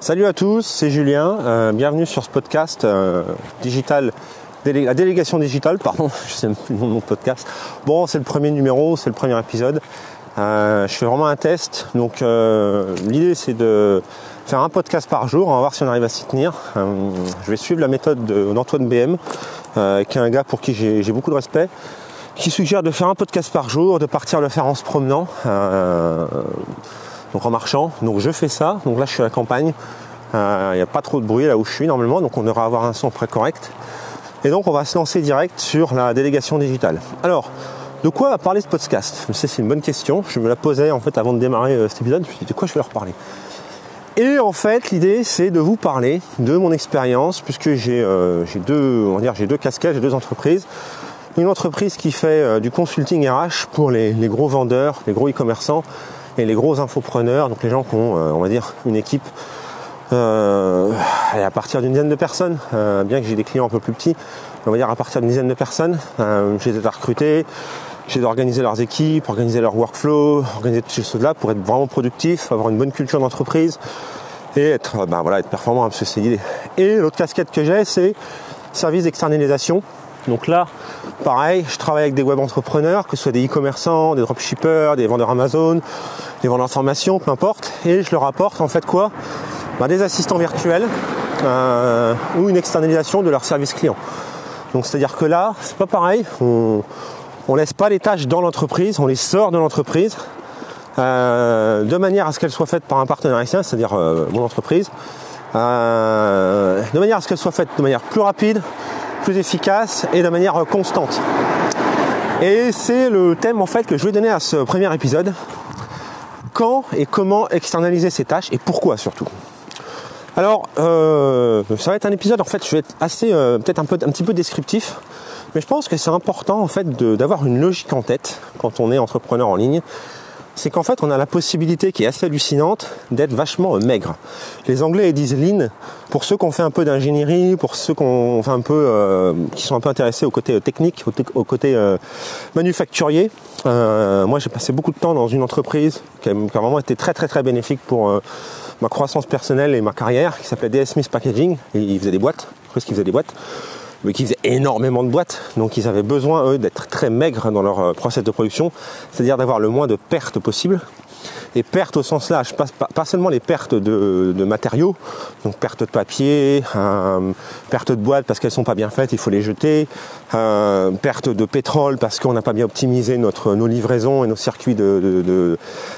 Salut à tous, c'est Julien. Euh, bienvenue sur ce podcast euh, digital, la délégation digitale, pardon, je sais plus le nom de podcast. Bon, c'est le premier numéro, c'est le premier épisode. Euh, je fais vraiment un test. Donc l'idée c'est de faire un podcast par jour. On va voir si on arrive à s'y tenir. je vais suivre la méthode d'Antoine BM, qui est un gars pour qui j'ai beaucoup de respect qui suggère de faire un podcast par jour, de partir le faire en se promenant donc en marchant. Donc je fais ça. Donc là je suis à la campagne. Euh, il n'y a pas trop de bruit là où je suis normalement, donc on devrait avoir un son très correct. Et donc on va se lancer direct sur la délégation digitale. Alors, de quoi va parler ce podcast? Je sais c'est une bonne question. Je me la posais en fait avant de démarrer euh, cet épisode. Je me suis de quoi je vais leur parler? Et en fait, l'idée c'est de vous parler de mon expérience, puisque j'ai euh, deux, on va dire, j'ai deux casquettes, j'ai deux entreprises. Une entreprise qui fait du consulting RH pour les gros vendeurs, les gros e-commerçants, et les gros infopreneurs, donc les gens qui ont, euh, on va dire, une équipe euh, à partir d'une dizaine de personnes, euh, bien que j'ai des clients un peu plus petits, on va dire à partir d'une dizaine de personnes, j'ai des à recruter, j'ai d'organiser leurs équipes, organiser leur workflow, organiser ces choses-là pour être vraiment productif, avoir une bonne culture d'entreprise et être, ben voilà, être performant, hein, c'est l'idée. Et l'autre casquette que j'ai, c'est service d'externalisation. Donc là, pareil, je travaille avec des web entrepreneurs, que ce soit des e-commerçants, des dropshippers, des vendeurs Amazon, des vendeurs d'informations, peu importe, et je leur apporte en fait quoi? Bah, Des assistants virtuels euh, ou une externalisation de leur service client. Donc c'est-à-dire que là, c'est pas pareil, on, on laisse pas les tâches dans l'entreprise, on les sort de l'entreprise euh, de manière à ce qu'elles soient faites par un partenaire externe, c'est-à-dire euh, mon entreprise, de manière à ce qu'elles soient faites de manière plus rapide, plus efficace et de manière constante. Et c'est le thème en fait que je vais donner à ce premier épisode. Quand et comment externaliser ces tâches et pourquoi surtout. Alors, euh, ça va être un épisode en fait, je vais être assez euh, peut-être un peu un petit peu descriptif, mais je pense que c'est important en fait d'avoir une logique en tête quand on est entrepreneur en ligne c'est qu'en fait on a la possibilité qui est assez hallucinante d'être vachement maigre. Les Anglais disent lean pour ceux qui ont fait un peu d'ingénierie, pour ceux qui euh, sont un peu intéressés au côté euh, technique, au, côté euh, manufacturier. moi j'ai passé beaucoup de temps dans une entreprise qui a, vraiment été très très très bénéfique pour ma croissance personnelle et ma carrière, qui s'appelait DS Smith Packaging. Ils faisaient des boîtes, presque qu'ils faisaient des boîtes? Mais qui faisaient énormément de boîtes. Donc ils avaient besoin, eux, d'être très maigres dans leur euh, process de production, c'est-à-dire d'avoir le moins de pertes possible. Et pertes au sens je passe pas, seulement les pertes de, matériaux, donc perte de papier, euh, perte de boîtes parce qu'elles sont pas bien faites, il faut les jeter, euh, perte de pétrole parce qu'on n'a pas bien optimisé notre, nos livraisons et nos circuits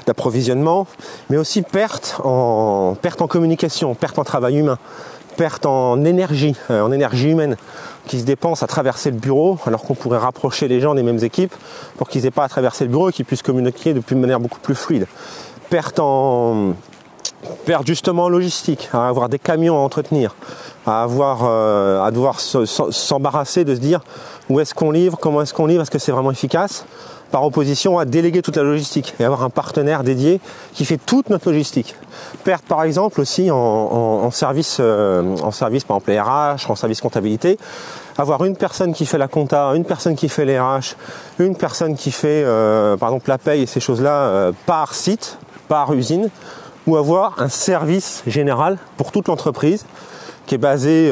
d'approvisionnement, mais aussi perte en, en communication, perte en travail humain, perte en énergie, en énergie humaine qui se dépensent à traverser le bureau, alors qu'on pourrait rapprocher les gens des mêmes équipes pour qu'ils n'aient pas à traverser le bureau et qu'ils puissent communiquer de manière beaucoup plus fluide. Perte en perte justement en logistique, à avoir des camions à entretenir, à avoir euh, à devoir s'embarrasser de se dire où est-ce qu'on livre, comment est-ce qu'on livre, est-ce que c'est vraiment efficace par opposition à déléguer toute la logistique et avoir un partenaire dédié qui fait toute notre logistique. Perte par exemple aussi en, service, euh, en service par exemple RH, en service comptabilité, avoir une personne qui fait la compta, une personne qui fait les RH, une personne qui fait euh, par exemple la paye et ces choses-là par site, par usine, ou avoir un service général pour toute l'entreprise qui est basé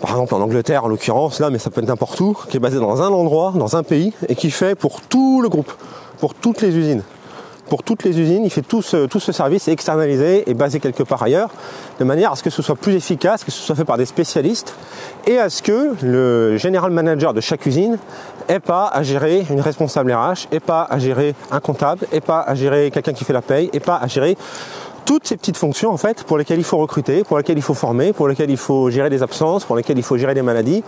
par exemple en Angleterre en l'occurrence, là, mais ça peut être n'importe où, qui est basé dans un endroit, dans un pays, et qui fait pour tout le groupe, pour toutes les usines. Pour toutes les usines, il fait tout ce, tout ce service externalisé et basé quelque part ailleurs, de manière à ce que ce soit plus efficace, que ce soit fait par des spécialistes, et à ce que le général manager de chaque usine ait pas à gérer une responsable RH, ait pas à gérer un comptable, ait pas à gérer quelqu'un qui fait la paye, ait pas à gérer toutes ces petites fonctions en fait pour lesquelles il faut recruter, pour lesquelles il faut former, pour lesquelles il faut gérer des absences, pour lesquelles il faut gérer des maladies,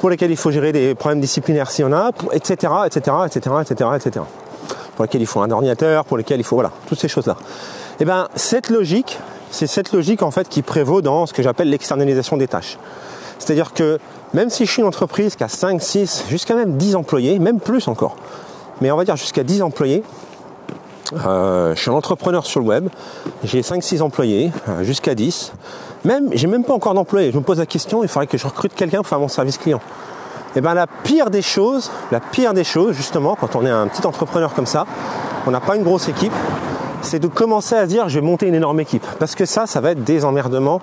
pour lesquelles il faut gérer des problèmes disciplinaires s'il y en a, etc., etc., etc., etc., etc. Pour lesquelles il faut un ordinateur, pour lesquelles il faut voilà toutes ces choses là. Et eh ben cette logique, c'est cette logique en fait qui prévaut dans ce que j'appelle l'externalisation des tâches. C'est-à-dire que même si je suis une entreprise qui a 5, 6, jusqu'à même 10 employés, même plus encore, mais on va dire jusqu'à 10 employés, euh, je suis un entrepreneur sur le web, j'ai 5-6 employés, euh, jusqu'à 10. Même, j'ai même pas encore d'employés. Je me pose la question, il faudrait que je recrute quelqu'un pour faire mon service client. Et eh bien la pire des choses, la pire des choses justement quand on est un petit entrepreneur comme ça, on n'a pas une grosse équipe, c'est de commencer à dire je vais monter une énorme équipe. Parce que ça, ça va être des emmerdements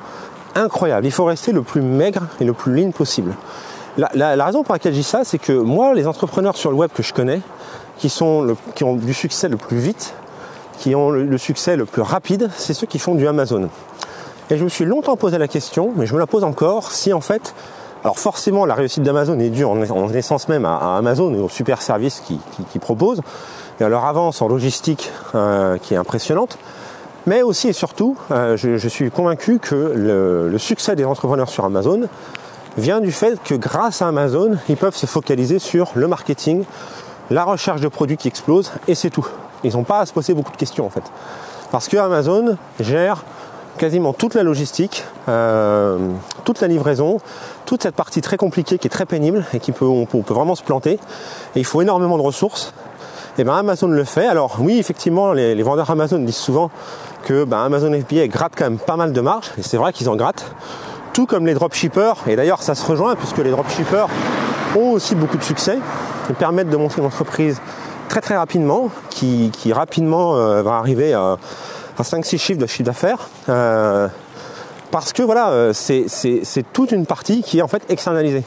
incroyables. Il faut rester le plus maigre et le plus lean possible. La, raison pour laquelle je dis ça, c'est que moi, les entrepreneurs sur le web que je connais, qui, ont du succès le plus vite, qui ont le, succès le plus rapide, c'est ceux qui font du Amazon. Et je me suis longtemps posé la question, mais je me la pose encore, si en fait, alors forcément la réussite d'Amazon est due en, essence même à, Amazon et aux super services qu'ils proposent, et à leur avance en logistique euh, qui est impressionnante, mais aussi et surtout, euh, je, suis convaincu que le, succès des entrepreneurs sur Amazon vient du fait que grâce à Amazon, ils peuvent se focaliser sur le marketing, la recherche de produits qui explosent, et c'est tout. Ils n'ont pas à se poser beaucoup de questions en fait. Parce que Amazon gère quasiment toute la logistique, euh, toute la livraison, toute cette partie très compliquée qui est très pénible et qui peut, peut, vraiment se planter. Et il faut énormément de ressources. Et bien Amazon le fait. Alors oui, effectivement, les, vendeurs Amazon disent souvent que ben, Amazon FBA gratte quand même pas mal de marge. Et c'est vrai qu'ils en grattent. Tout comme les dropshippers. Et d'ailleurs, ça se rejoint puisque les dropshippers ont aussi beaucoup de succès. Ils permettent de monter une entreprise très très rapidement, qui, rapidement euh, va arriver à, 5-6 chiffres de chiffre d'affaires. Euh, parce que voilà, euh, c'est toute une partie qui est en fait externalisée.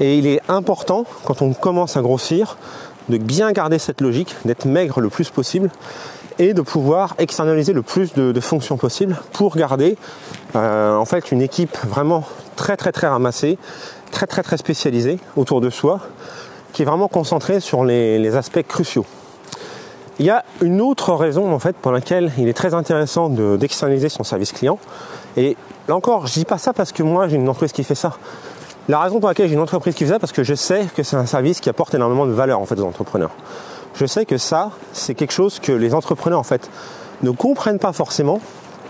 Et il est important, quand on commence à grossir, de bien garder cette logique, d'être maigre le plus possible et de pouvoir externaliser le plus de, fonctions possibles pour garder en fait une équipe vraiment très très très ramassée, très très très spécialisée autour de soi qui est vraiment concentré sur les, aspects cruciaux. Il y a une autre raison en fait pour laquelle il est très intéressant d'externaliser son service client. Et là encore, je dis pas ça parce que moi j'ai une entreprise qui fait ça. La raison pour laquelle j'ai une entreprise qui fait ça, parce que je sais que c'est un service qui apporte énormément de valeur en fait aux entrepreneurs. Je sais que ça, c'est quelque chose que les entrepreneurs en fait ne comprennent pas forcément,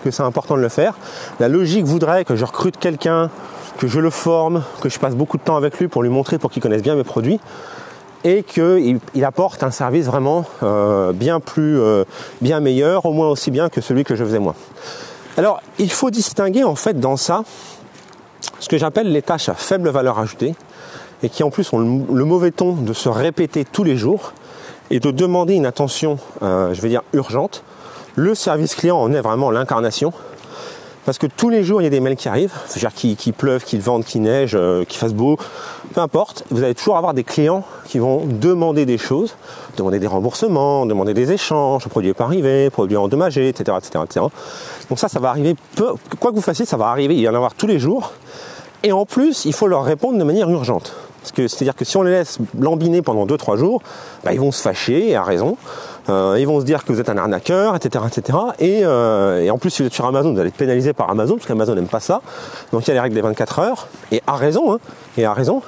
que c'est important de le faire. La logique voudrait que je recrute quelqu'un que je le forme, que je passe beaucoup de temps avec lui pour lui montrer, pour qu'il connaisse bien mes produits, et qu'il il apporte un service vraiment euh, bien plus, euh, bien meilleur, au moins aussi bien que celui que je faisais moi. Alors, il faut distinguer en fait dans ça ce que j'appelle les tâches à faible valeur ajoutée, et qui en plus ont le, mauvais ton de se répéter tous les jours et de demander une attention, euh, je vais dire urgente. Le service client en est vraiment l'incarnation. Parce que tous les jours, il y a des mails qui arrivent, c'est-à-dire qu'il qui pleuve, qu'il vente, qu'il neige, euh, fasse beau, peu importe. Vous allez toujours avoir des clients qui vont demander des choses, demander des remboursements, demander des échanges, le produit n'est pas arrivé, produit endommagé, etc., etc., etc. Donc ça, ça va arriver, peu, quoi que vous fassiez, ça va arriver, il y en avoir tous les jours. Et en plus, il faut leur répondre de manière urgente. Parce que c'est-à-dire que si on les laisse lambiner pendant 2-3 jours, bah, ils vont se fâcher, et à raison. Euh, ils vont se dire que vous êtes un arnaqueur, etc. etc. Euh, et, en plus, si vous êtes sur Amazon, vous allez être pénalisé par Amazon, parce qu'Amazon n'aime pas ça. Donc il y a les règles des 24 heures, et à raison, hein, et à raison.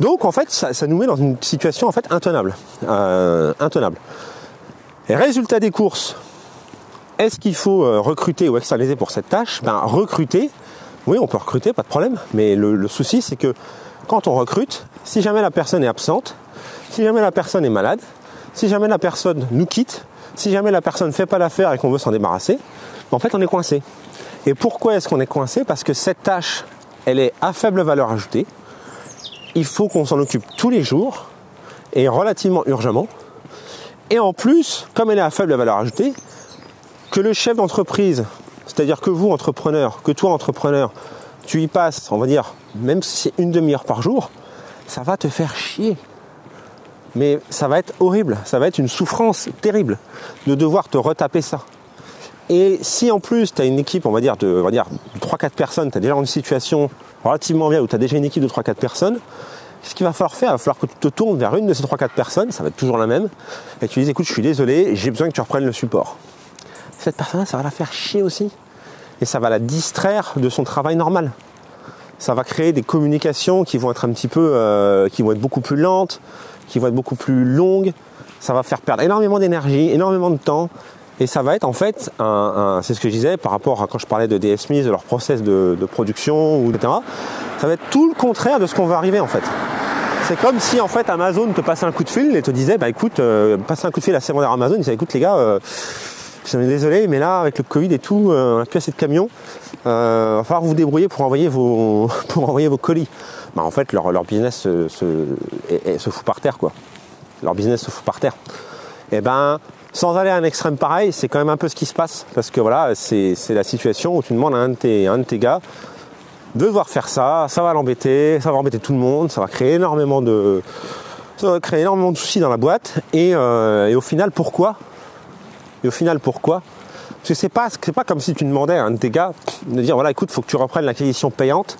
Donc en fait, ça, nous met dans une situation en fait intenable. Euh, intenable. Et résultat des courses, est-ce qu'il faut recruter ou externaliser pour cette tâche? Ben recruter, oui, on peut recruter, pas de problème. Mais le souci, c'est que quand on recrute, si jamais la personne est absente, si jamais la personne est malade, si jamais la personne nous quitte, si jamais la personne ne fait pas l'affaire et qu'on veut s'en débarrasser, en fait on est coincé. Et pourquoi est-ce qu'on est coincé? Parce que cette tâche, elle est à faible valeur ajoutée. Il faut qu'on s'en occupe tous les jours et relativement urgemment. Et en plus, comme elle est à faible valeur ajoutée, que le chef d'entreprise, c'est-à-dire que vous, entrepreneur, que toi, entrepreneur, tu y passes, on va dire, même si c'est une demi-heure par jour, ça va te faire chier mais ça va être horrible, ça va être une souffrance terrible de devoir te retaper ça. Et si en plus tu as une équipe, on va dire, de, 3-4 personnes, tu as déjà une situation relativement bien où tu as déjà une équipe de 3-4 personnes, ce qu'il va falloir faire, il va falloir que tu te tournes vers une de ces 3-4 personnes, ça va être toujours la même, et tu dis écoute, je suis désolé, j'ai besoin que tu reprennes le support. Cette personne-là, ça va la faire chier aussi. Et ça va la distraire de son travail normal. Ça va créer des communications qui vont être un petit peu, euh, qui vont être beaucoup plus lentes, qui vont être beaucoup plus longues. Ça va faire perdre énormément d'énergie, énormément de temps. Et ça va être en fait, un, c'est ce que je disais par rapport à quand je parlais de DS Smith, de leur process de, production, etc. Ça va être tout le contraire de ce qu'on va arriver en fait. C'est comme si en fait Amazon te passait un coup de fil et te disait bah écoute, euh, un coup de fil à secondaire Amazon, il disait écoute les gars, euh, je suis désolé, mais là avec le Covid et tout, euh, on n'a plus assez de camions, euh, va falloir vous débrouiller pour envoyer vos pour envoyer vos colis. Bah, en fait leur, business se, fout par terre quoi. Leur business se fout par terre. Et eh ben Sans aller à un extrême pareil, c'est quand même un peu ce qui se passe. Parce que voilà, c'est la situation où tu demandes à un de tes, un de tes gars de devoir faire ça, ça va l'embêter, ça va embêter tout le monde, ça va créer énormément de, ça va créer énormément de soucis dans la boîte. Et, euh, et au final, pourquoi? Et au final, pourquoi Parce que c'est pas, pas comme si tu demandais à un de tes gars de dire voilà, écoute, faut que tu reprennes l'acquisition payante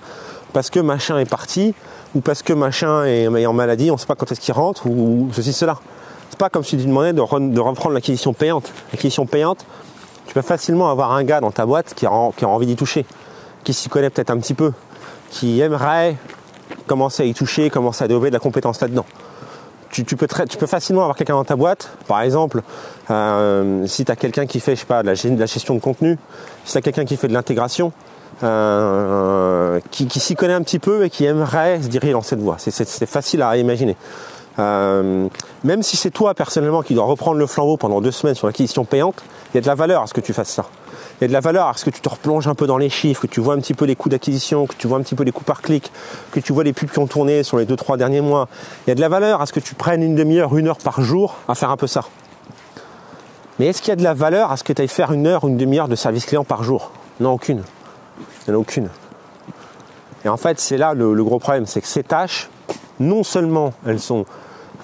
parce que machin est parti ou parce que machin est en maladie, on ne sait pas quand est-ce qu'il rentre ou, ceci cela. C'est pas comme si tu demandais de, de reprendre l'acquisition payante. L'acquisition payante, tu peux facilement avoir un gars dans ta boîte qui a, qui a envie d'y toucher qui s'y connaît peut-être un petit peu, qui aimerait commencer à y toucher, commencer à développer de la compétence là-dedans. Tu, peux facilement avoir quelqu'un dans ta boîte, par exemple, euh, si tu as quelqu'un qui fait, je sais pas, de la, gestion de contenu, si tu as quelqu'un qui fait de l'intégration, euh, qui, s'y connaît un petit peu et qui aimerait se diriger dans cette voie. C'est facile à imaginer. Euh, même si c'est toi personnellement qui dois reprendre le flambeau pendant deux semaines sur l'acquisition payante, il y a de la valeur à ce que tu fasses ça il y a de la valeur à ce que tu te replonges un peu dans les chiffres, que tu vois un petit peu les coûts d'acquisition, que tu vois un petit peu les coûts par clic, que tu vois les pubs qui ont tourné sur les 2-3 derniers mois. Il y a de la valeur à ce que tu prennes une demi-heure, une heure par jour à faire un peu ça. Mais est-ce qu'il y a de la valeur à ce que tu ailles faire une heure ou une demi-heure de service client par jour? Non, aucune. Il n'y en a aucune. Et en fait, c'est là le, gros problème, c'est que ces tâches, non seulement elles sont...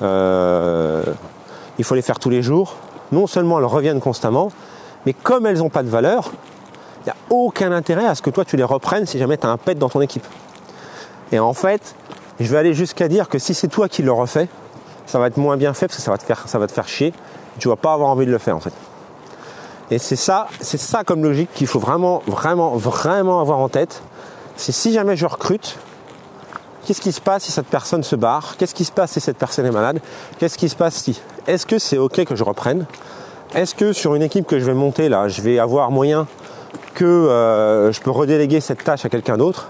Euh, il faut les faire tous les jours, non seulement elles reviennent constamment, mais comme elles n'ont pas de valeur, il n'y a aucun intérêt à ce que toi tu les reprennes si jamais tu as un pet dans ton équipe. Et en fait, je vais aller jusqu'à dire que si c'est toi qui le refais, ça va être moins bien fait parce que ça va te faire, ça va te faire chier. Tu vas pas avoir envie de le faire en fait. Et c'est ça, c'est ça comme logique qu'il faut vraiment, vraiment, vraiment avoir en tête. C'est si jamais je recrute, qu'est-ce qui se passe si cette personne se barre? Qu'est-ce qui se passe si cette personne est malade? Qu'est-ce qui se passe si Est-ce que c'est ok que je reprenne? Est-ce que sur une équipe que je vais monter là, je vais avoir moyen que euh, je peux redéléguer cette tâche à quelqu'un d'autre?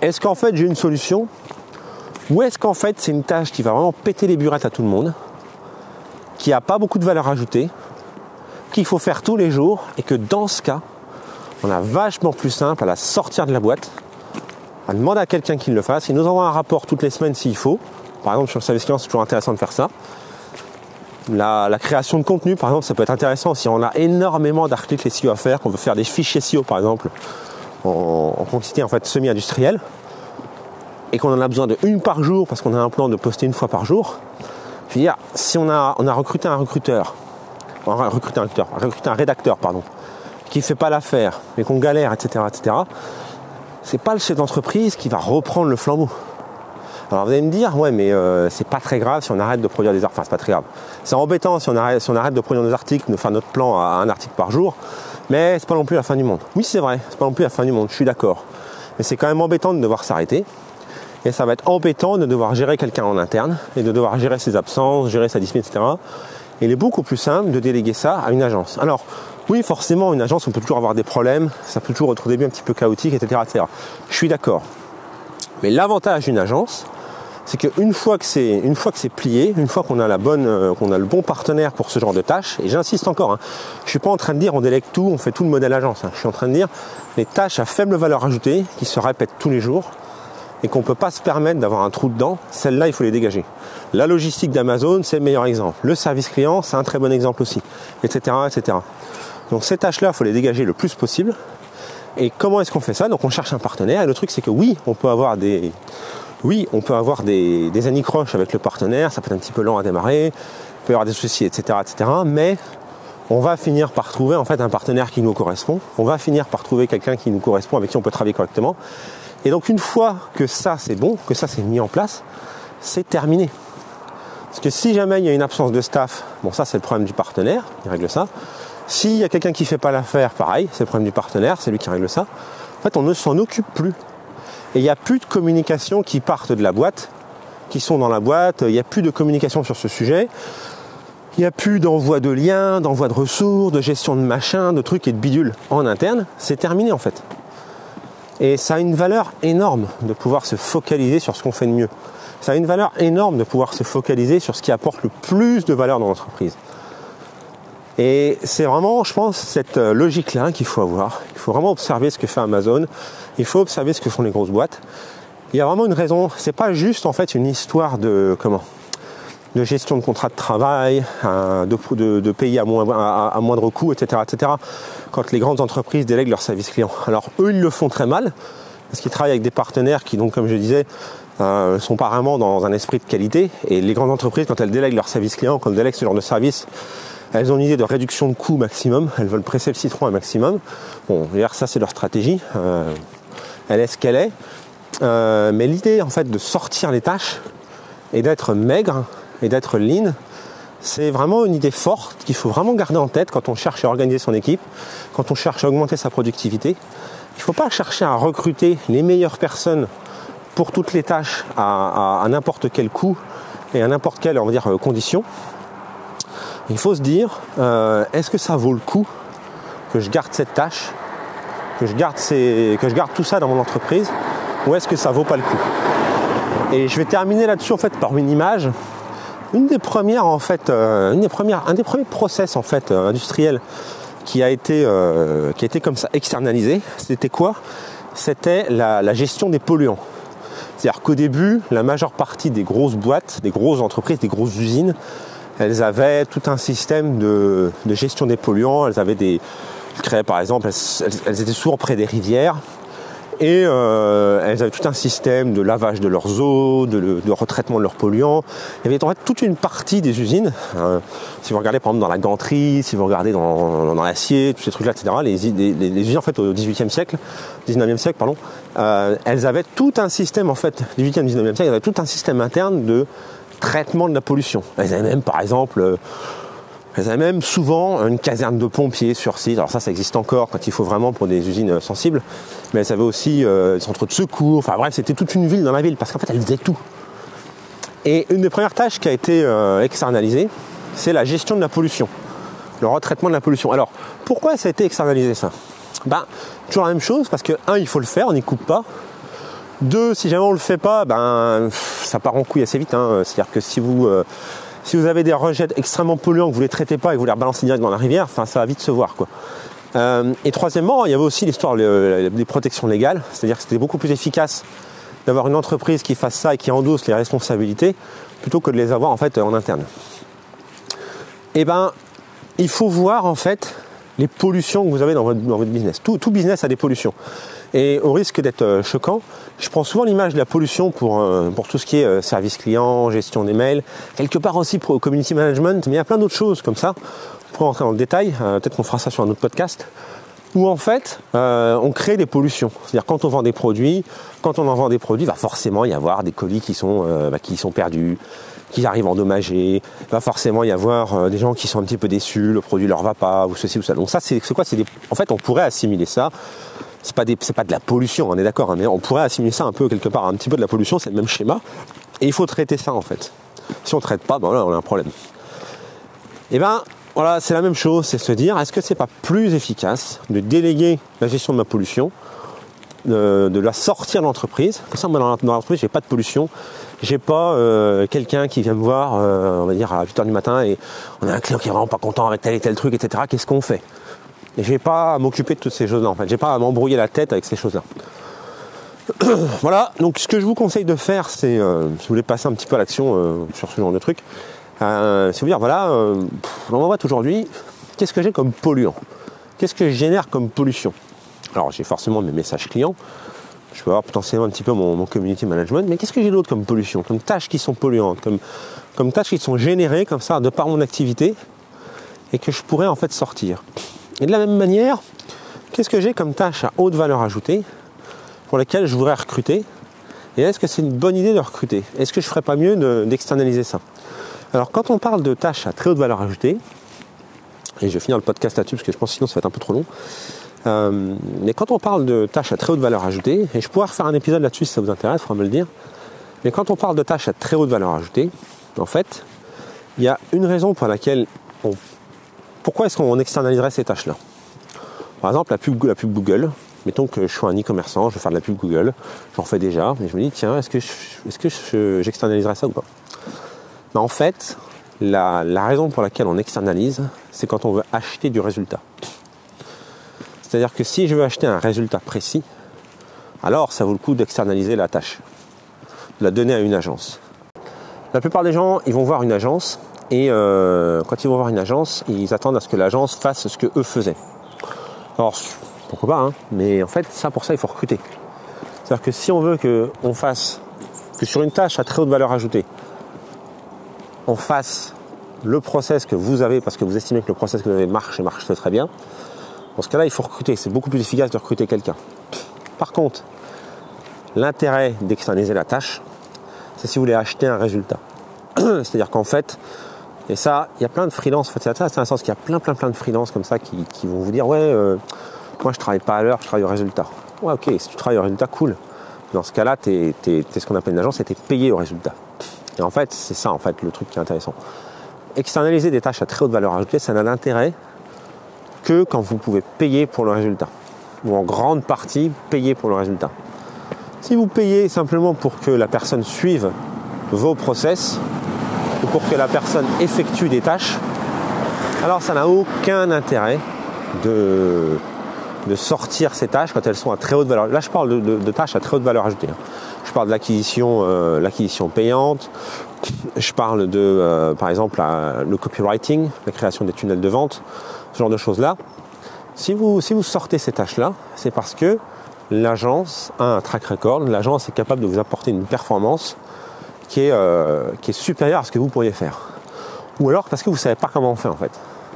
Est-ce qu'en fait j'ai une solution? Ou est-ce qu'en fait c'est une tâche qui va vraiment péter les burettes à tout le monde, qui n'a pas beaucoup de valeur ajoutée, qu'il faut faire tous les jours et que dans ce cas, on a vachement plus simple à la sortir de la boîte, à demander à quelqu'un qu'il le fasse. Il nous envoie un rapport toutes les semaines s'il faut. Par exemple sur le service client, c'est toujours intéressant de faire ça. La, création de contenu, par exemple, ça peut être intéressant si on a énormément d'articles SEO à faire, qu'on veut faire des fiches SEO, par exemple, en, quantité en fait semi-industrielle, et qu'on en a besoin de une par jour parce qu'on a un plan de poster une fois par jour. Je veux dire, si on a, on a recruté un recruteur, recruté un recruteur, recruté un rédacteur, pardon, qui fait pas l'affaire, mais qu'on galère, etc., etc., c'est pas le chef d'entreprise qui va reprendre le flambeau. Alors vous allez me dire, ouais, mais euh, c'est pas très grave si on arrête de produire des articles. Enfin, c'est pas très grave. C'est embêtant si on, arrête, de produire nos articles, de faire notre plan à un article par jour, mais c'est pas non plus la fin du monde. Oui, c'est vrai, c'est pas non plus la fin du monde, je suis d'accord. Mais c'est quand même embêtant de devoir s'arrêter. Et ça va être embêtant de devoir gérer quelqu'un en interne et de devoir gérer ses absences, gérer sa discipline, etc. Et il est beaucoup plus simple de déléguer ça à une agence. Alors, oui, forcément, une agence, on peut toujours avoir des problèmes, ça peut toujours être au début un petit peu chaotique, etc. Je suis d'accord. Mais l'avantage d'une agence, c'est qu'une fois que c'est une fois c'est plié, une fois qu'on a la bonne, euh, qu'on a le bon partenaire pour ce genre de tâches, et j'insiste encore, hein, je suis pas en train de dire on délègue tout, on fait tout le modèle agence. Hein. je suis en train de dire les tâches à faible valeur ajoutée qui se répètent tous les jours et qu'on peut pas se permettre d'avoir un trou dedans, celles-là il faut les dégager. La logistique d'Amazon c'est le meilleur exemple. Le service client c'est un très bon exemple aussi, etc., etc. Donc ces tâches-là il faut les dégager le plus possible. Et comment est-ce qu'on fait ça? Donc on cherche un partenaire. Et le truc c'est que oui, on peut avoir des oui, on peut avoir des, des anicroches avec le partenaire, ça peut être un petit peu lent à démarrer, il peut y avoir des soucis, etc., etc. Mais on va finir par trouver en fait un partenaire qui nous correspond. On va finir par trouver quelqu'un qui nous correspond, avec qui on peut travailler correctement. Et donc une fois que ça c'est bon, que ça c'est mis en place, c'est terminé. Parce que si jamais il y a une absence de staff, bon ça c'est le problème du partenaire, il règle ça. S'il y a quelqu'un qui ne fait pas l'affaire, pareil, c'est le problème du partenaire, c'est lui qui règle ça. En fait, on ne s'en occupe plus et il n'y a plus de communication qui partent de la boîte, qui sont dans la boîte, il n'y a plus de communication sur ce sujet. Il n'y a plus d'envoi de liens, d'envoi de ressources, de gestion de machin, de trucs et de bidules en interne. C'est terminé en fait. Et ça a une valeur énorme de pouvoir se focaliser sur ce qu'on fait de mieux. Ça a une valeur énorme de pouvoir se focaliser sur ce qui apporte le plus de valeur dans l'entreprise. Et c'est vraiment, je pense, cette euh, logique-là qu'il faut avoir. Il faut vraiment observer ce que fait Amazon. Il faut observer ce que font les grosses boîtes. Il y a vraiment une raison. C'est pas juste en fait une histoire de comment de gestion de contrat de travail, de, de, pays à, à, moindre coût, etc., etc. Quand les grandes entreprises délèguent leurs services clients. Alors eux, ils le font très mal, parce qu'ils travaillent avec des partenaires qui, donc, comme je disais, euh, sont pas vraiment dans un esprit de qualité. Et les grandes entreprises, quand elles délèguent leurs services clients, quand elles délèguent ce genre de service, elles ont une idée de réduction de coûts maximum. Elles veulent presser le citron un maximum. Bon, hier, ça, c'est leur stratégie. Euh, elle est ce qu'elle est. Euh, mais l'idée, en fait, de sortir les tâches et d'être maigre, et d'être lean, c'est vraiment une idée forte qu'il faut vraiment garder en tête quand on cherche à organiser son équipe, quand on cherche à augmenter sa productivité. Il ne faut pas chercher à recruter les meilleures personnes pour toutes les tâches à, n'importe quel coût et à n'importe quelle condition. Il faut se dire, euh, est-ce que ça vaut le coup que je garde cette tâche, que je garde, tout ça dans mon entreprise, ou est-ce que ça vaut pas le coup? Et je vais terminer là-dessus en fait par une image une des premières en fait, euh, une des premières, un des premiers process en fait euh, industriels qui a été qui a été comme ça externalisé, c'était quoi? C'était la, gestion des polluants. C'est-à-dire qu'au début, la majeure partie des grosses boîtes, des grosses entreprises, des grosses usines, elles avaient tout un système de, gestion des polluants. Elles avaient des, créaient par exemple, elles étaient souvent près des rivières et euh, elles avaient tout un système de lavage de leurs eaux, de, retraitement de leurs polluants. Il y avait en fait toute une partie des usines. Hein. si vous regardez par exemple dans la ganterie, si vous regardez dans, l'acier, tous ces trucs-là, etc. Les, usines en fait au XVIIIe siècle, 19e siècle, pardon, euh, elles avaient tout un système en fait, 18e, 19e siècle, elles avaient tout un système interne de traitement de la pollution. Elles avaient même par exemple euh, elles avaient même souvent une caserne de pompiers sur site. Alors ça, ça existe encore quand il faut vraiment pour des usines sensibles. Mais elles avaient aussi euh, des centres de secours. Enfin bref, c'était toute une ville dans la ville parce qu'en fait, elles faisaient tout. Et une des premières tâches qui a été euh, externalisée, c'est la gestion de la pollution, le retraitement de la pollution. Alors, pourquoi ça a été externalisé ça? Ben, toujours la même chose parce que un, il faut le faire, on n'y coupe pas. Deux, si jamais on le fait pas, ben ça part en couille assez vite. Hein. C'est-à-dire que si vous euh, si vous avez des rejets extrêmement polluants que vous les traitez pas et que vous les rebalancez direct dans la rivière, ça va vite se voir quoi. Euh, et troisièmement, il y avait aussi l'histoire des protections légales, c'est-à-dire que c'était beaucoup plus efficace d'avoir une entreprise qui fasse ça et qui endosse les responsabilités plutôt que de les avoir en fait en interne. Eh ben, il faut voir en fait les pollutions que vous avez dans votre, business. Tout business a des pollutions. Et au risque d'être euh, choquant, je prends souvent l'image de la pollution pour, euh, pour tout ce qui est euh, service client, gestion des mails, quelque part aussi pour community management, mais il y a plein d'autres choses comme ça. Pour rentrer dans le détail, peut-être qu'on fera ça sur un autre podcast, où en fait on crée des pollutions. C'est-à-dire quand on vend des produits, quand on en vend des produits, va forcément y avoir des colis qui sont, bah, qui sont perdus, qui arrivent endommagés, va forcément y avoir des gens qui sont un petit peu déçus, le produit leur va pas, ou ceci ou ça. Donc ça c'est quoi? C'est En fait on pourrait assimiler ça c'est pas pas de la pollution, on est d'accord, hein, mais on pourrait assimiler ça un peu quelque part, un petit peu de la pollution, c'est le même schéma. Et il faut traiter ça en fait. Si on ne traite pas, ben on a un problème. Et eh ben voilà, c'est la même chose, c'est se dire, est-ce que c'est pas plus efficace de déléguer la gestion de ma pollution, de, la sortir de l'entreprise? Comme ça, moi dans l'entreprise, j'ai pas de pollution, j'ai pas euh, quelqu'un qui vient me voir, euh, on va dire à 8h du matin, et on a un client qui est vraiment pas content avec tel et tel truc, etc. Qu'est-ce qu'on fait? Et j'ai pas à m'occuper de toutes ces choses-là en fait. J'ai pas à m'embrouiller la tête avec ces choses-là. voilà, donc ce que je vous conseille de faire, c'est, euh, si vous voulez passer un petit peu à l'action euh, sur ce genre de truc, euh, c'est vous dire, voilà, ma boîte aujourd'hui, qu'est-ce que j'ai comme polluant? Qu'est-ce que je génère comme pollution? Alors j'ai forcément mes messages clients, je peux avoir potentiellement un petit peu mon, community management, mais qu'est-ce que j'ai d'autre comme pollution, comme tâches qui sont polluantes, comme, comme tâches qui sont générées comme ça de par mon activité et que je pourrais en fait sortir et de la même manière, qu'est-ce que j'ai comme tâche à haute valeur ajoutée pour lesquelles je voudrais recruter? Et est-ce que c'est une bonne idée de recruter? Est-ce que je ne ferais pas mieux d'externaliser ça? Alors quand on parle de tâches à très haute valeur ajoutée, et je vais finir le podcast là-dessus parce que je pense que sinon ça va être un peu trop long. Euh, mais quand on parle de tâches à très haute valeur ajoutée, et je pourrais refaire un épisode là-dessus si ça vous intéresse, il faudra me le dire. Mais quand on parle de tâches à très haute valeur ajoutée, en fait, il y a une raison pour laquelle on pourquoi est-ce qu'on externaliserait ces tâches-là? Par exemple, la pub, Google. Mettons que je suis un e-commerçant, je veux faire de la pub Google, j'en fais déjà, et je me dis, tiens, est-ce que, que j'externaliserais ça ou pas? Ben, En fait, la, raison pour laquelle on externalise, c'est quand on veut acheter du résultat. C'est-à-dire que si je veux acheter un résultat précis, alors ça vaut le coup d'externaliser la tâche, de la donner à une agence. La plupart des gens, ils vont voir une agence et euh, quand ils vont voir une agence, ils attendent à ce que l'agence fasse ce que eux faisaient. Alors, pourquoi pas, hein, mais en fait, ça pour ça, il faut recruter. C'est-à-dire que si on veut qu'on fasse, que sur une tâche à très haute valeur ajoutée, on fasse le process que vous avez parce que vous estimez que le process que vous avez marche et marche très bien, dans ce cas-là, il faut recruter. C'est beaucoup plus efficace de recruter quelqu'un. Par contre, l'intérêt d'externaliser la tâche, c'est si vous voulez acheter un résultat. C'est-à-dire qu'en fait, et ça, il y a plein de freelances, en c'est un sens qu'il y a plein, plein, plein de freelances comme ça qui, vont vous dire, ouais, euh, moi je travaille pas à l'heure, je travaille au résultat. Ouais, ok, si tu travailles au résultat, cool. Dans ce cas-là, tu es, ce qu'on appelle une agence, et tu es payé au résultat. Et en fait, c'est ça, en fait, le truc qui est intéressant. Externaliser des tâches à très haute valeur ajoutée, ça n'a d'intérêt que quand vous pouvez payer pour le résultat. Ou en grande partie, payer pour le résultat. Si vous payez simplement pour que la personne suive vos process, ou pour que la personne effectue des tâches, alors ça n'a aucun intérêt de, de sortir ces tâches quand elles sont à très haute valeur. Là, je parle de, tâches à très haute valeur ajoutée. Hein. Je parle de l'acquisition, euh, l'acquisition payante. Je parle de, euh, par exemple, le copywriting, la création des tunnels de vente, ce genre de choses-là. Si vous, si vous sortez ces tâches-là, c'est parce que l'agence a un track record, l'agence est capable de vous apporter une performance qui est, euh, qui est supérieure à ce que vous pourriez faire. Ou alors parce que vous ne savez pas comment on fait en fait.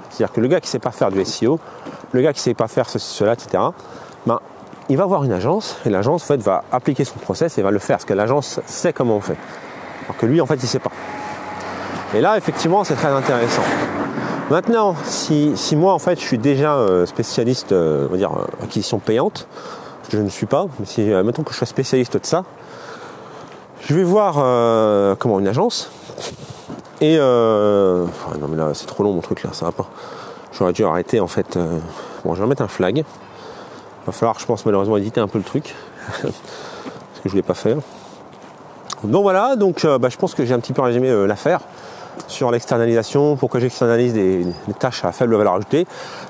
C'est-à-dire que le gars qui ne sait pas faire du SEO, le gars qui ne sait pas faire ceci, cela, etc., ben, il va voir une agence et l'agence en fait, va appliquer son process et va le faire parce que l'agence sait comment on fait. Alors que lui, en fait, il ne sait pas. Et là, effectivement, c'est très intéressant. Maintenant, si, moi, en fait, je suis déjà euh, spécialiste, euh, on va dire, acquisition payante, je ne suis pas, mais si, mettons que je sois spécialiste de ça, je vais voir comment une agence et euh, non mais là c'est trop long mon truc là, ça va pas. J'aurais dû arrêter en fait. Euh, bon je vais mettre un flag. Va falloir je pense malheureusement éditer un peu le truc. parce que je voulais pas faire. Donc voilà, donc euh, bah, je pense que j'ai un petit peu résumé euh, l'affaire sur l'externalisation, pourquoi j'externalise des, tâches à faible valeur ajoutée.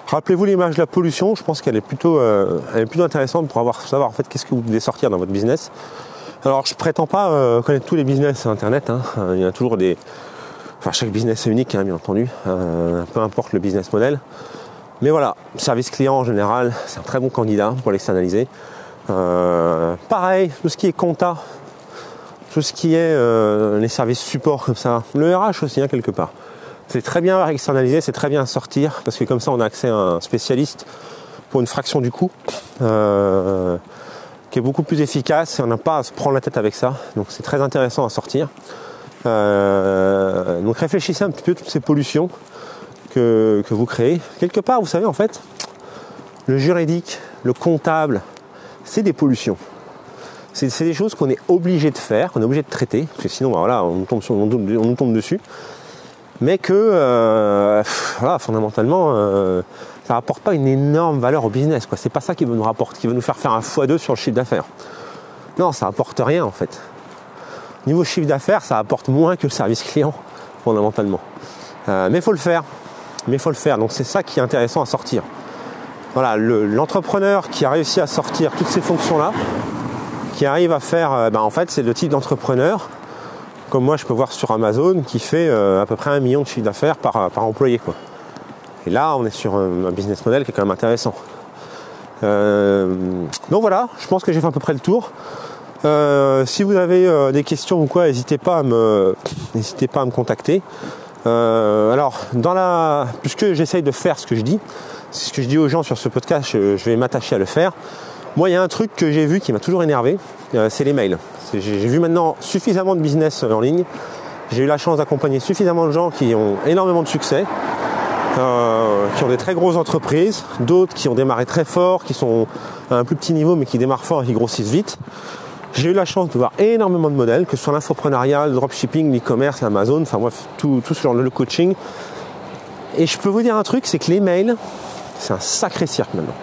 Rappelez-vous l'image de la pollution, je pense qu'elle est plutôt elle intéressante pour avoir savoir en fait qu'est-ce que vous devez sortir dans votre business. Alors je prétends pas connaître tous les business internet, hein. il y a toujours des, Enfin, chaque business est unique, hein, bien entendu, euh, peu importe le business model. Mais voilà, service client en général, c'est un très bon candidat pour l'externaliser. Euh, pareil, tout ce qui est compta, tout ce qui est euh, les services support comme ça, le RH aussi, hein, quelque part. C'est très bien à externaliser, c'est très bien à sortir, parce que comme ça on a accès à un spécialiste pour une fraction du coût, est beaucoup plus efficace et on n'a pas à se prendre la tête avec ça. Donc c'est très intéressant à sortir. Euh, donc réfléchissez un petit peu à toutes ces pollutions que, vous créez. Quelque part, vous savez, en fait, le juridique, le comptable, c'est des pollutions. C'est des choses qu'on est obligé de faire, qu'on est obligé de traiter, parce que sinon, bah, voilà, on nous tombe, on nous tombe dessus. Mais que, euh, voilà, fondamentalement, euh, ça rapporte pas une énorme valeur au business. Ce C'est pas ça qui va nous rapporter, qui va nous faire faire un x2 sur le chiffre d'affaires. Non, ça apporte rien en fait. Niveau chiffre d'affaires, ça apporte moins que le service client, fondamentalement. Euh, mais il faut le faire. Mais faut le faire. Donc c'est ça qui est intéressant à sortir. Voilà, l'entrepreneur qui a réussi à sortir toutes ces fonctions-là, qui arrive à faire, euh, ben, en fait, c'est le type d'entrepreneur, comme moi je peux voir sur Amazon, qui fait euh, à peu près un million de chiffre d'affaires par, par employé. Quoi. Et là, on est sur un, business model qui est quand même intéressant. donc voilà, je pense que j'ai fait à peu près le tour. Euh, si vous avez euh, des questions ou quoi, n'hésitez pas à me, n'hésitez pas à me contacter. Euh, alors, dans la, puisque j'essaye de faire ce que je dis, c'est ce que je dis aux gens sur ce podcast, je, vais m'attacher à le faire. Moi, il y a un truc que j'ai vu qui m'a toujours énervé, c'est les mails. J'ai vu maintenant suffisamment de business en ligne. J'ai eu la chance d'accompagner suffisamment de gens qui ont énormément de succès, qui ont des très grosses entreprises, d'autres qui ont démarré très fort, qui sont à un plus petit niveau mais qui démarrent fort et qui grossissent vite. J'ai eu la chance de voir énormément de modèles, que ce soit l'infoprenariat, le dropshipping, l'e-commerce, l'Amazon, enfin bref, tout, ce genre de coaching. Et je peux vous dire un truc, c'est que les mails, c'est un sacré cirque maintenant.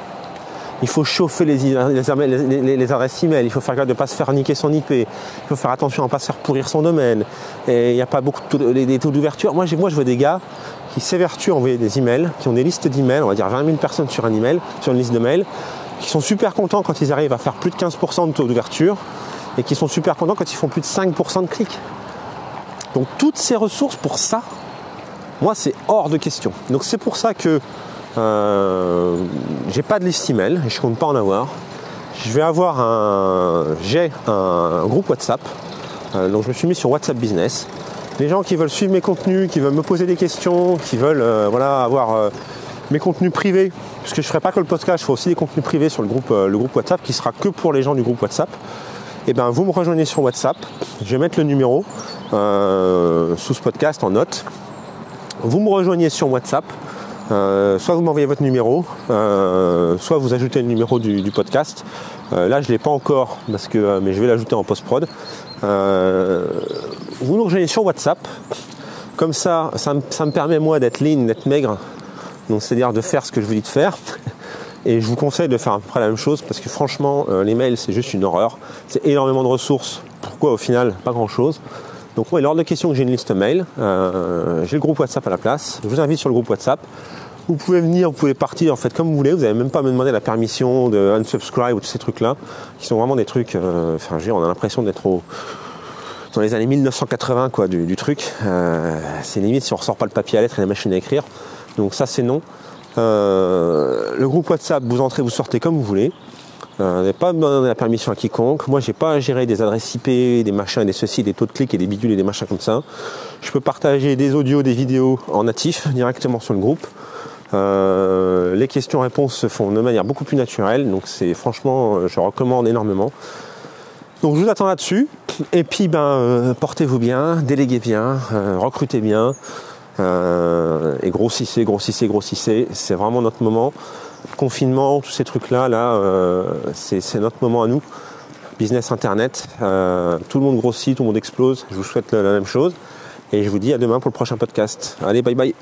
Il faut chauffer les, adresses email, il faut faire gaffe de ne pas se faire niquer son IP, il faut faire attention à ne pas se faire pourrir son domaine. Et il n'y a pas beaucoup de taux d'ouverture. Moi, moi, je vois des gars qui s'évertuent à envoyer des emails, qui ont des listes d'emails, on va dire 20 000 personnes sur un email, sur une liste de mails, qui sont super contents quand ils arrivent à faire plus de 15% de taux d'ouverture et qui sont super contents quand ils font plus de 5% de clics. Donc toutes ces ressources pour ça, moi c'est hors de question. Donc c'est pour ça que euh, j'ai pas de liste email, je compte pas en avoir. Je vais avoir un, j'ai un, groupe WhatsApp, euh, donc je me suis mis sur WhatsApp Business. Les gens qui veulent suivre mes contenus, qui veulent me poser des questions, qui veulent euh, voilà avoir mes contenus privés, puisque je ne ferai pas que le podcast, je ferai aussi des contenus privés sur le groupe, groupe WhatsApp qui sera que pour les gens du groupe WhatsApp. Eh bien vous me rejoignez sur WhatsApp, je vais mettre le numéro sous ce podcast en note. Vous me rejoignez sur WhatsApp, euh, soit vous m'envoyez votre numéro, euh, soit vous ajoutez le numéro du, podcast. Euh, là, je ne l'ai pas encore, mais je vais l'ajouter en post-prod. Vous nous rejoignez sur WhatsApp. Comme ça, ça, me permet moi d'être lean, d'être maigre. Donc c'est-à-dire de faire ce que je vous dis de faire. Et je vous conseille de faire à peu près la même chose parce que franchement, les mails, c'est juste une horreur. C'est énormément de ressources. Pourquoi au final Pas grand-chose? Donc moi, lors de questions que j'ai une liste mail, euh, j'ai le groupe WhatsApp à la place. Je vous invite sur le groupe WhatsApp. Vous pouvez venir, vous pouvez partir en fait comme vous voulez. Vous n'avez même pas à me demander la permission de unsubscribe ou tous ces trucs-là, qui sont vraiment des trucs. Euh, enfin, on a l'impression d'être dans les années 1980 quoi du, truc. Euh, c'est limite si on ressort pas le papier à lettres et la machine à écrire. Donc ça c'est non. le groupe WhatsApp, vous entrez, vous sortez comme vous voulez. Euh, vous n'avez pas donner la permission à quiconque. Moi, j'ai pas à gérer des adresses IP, des machins, des ceci, des taux de clics et des bidules et des machins comme ça. Je peux partager des audios, des vidéos en natif directement sur le groupe. Euh, les questions-réponses se font de manière beaucoup plus naturelle, donc c'est franchement, je recommande énormément. Donc je vous attends là-dessus. Et puis ben euh, portez-vous bien, déléguez bien, recrutez bien, et grossissez, grossissez, grossissez. C'est vraiment notre moment confinement, tous ces trucs-là, là, euh, c'est notre moment à nous. Business Internet, euh, tout le monde grossit, tout le monde explose. Je vous souhaite la même chose. Et je vous dis à demain pour le prochain podcast. Allez, bye bye.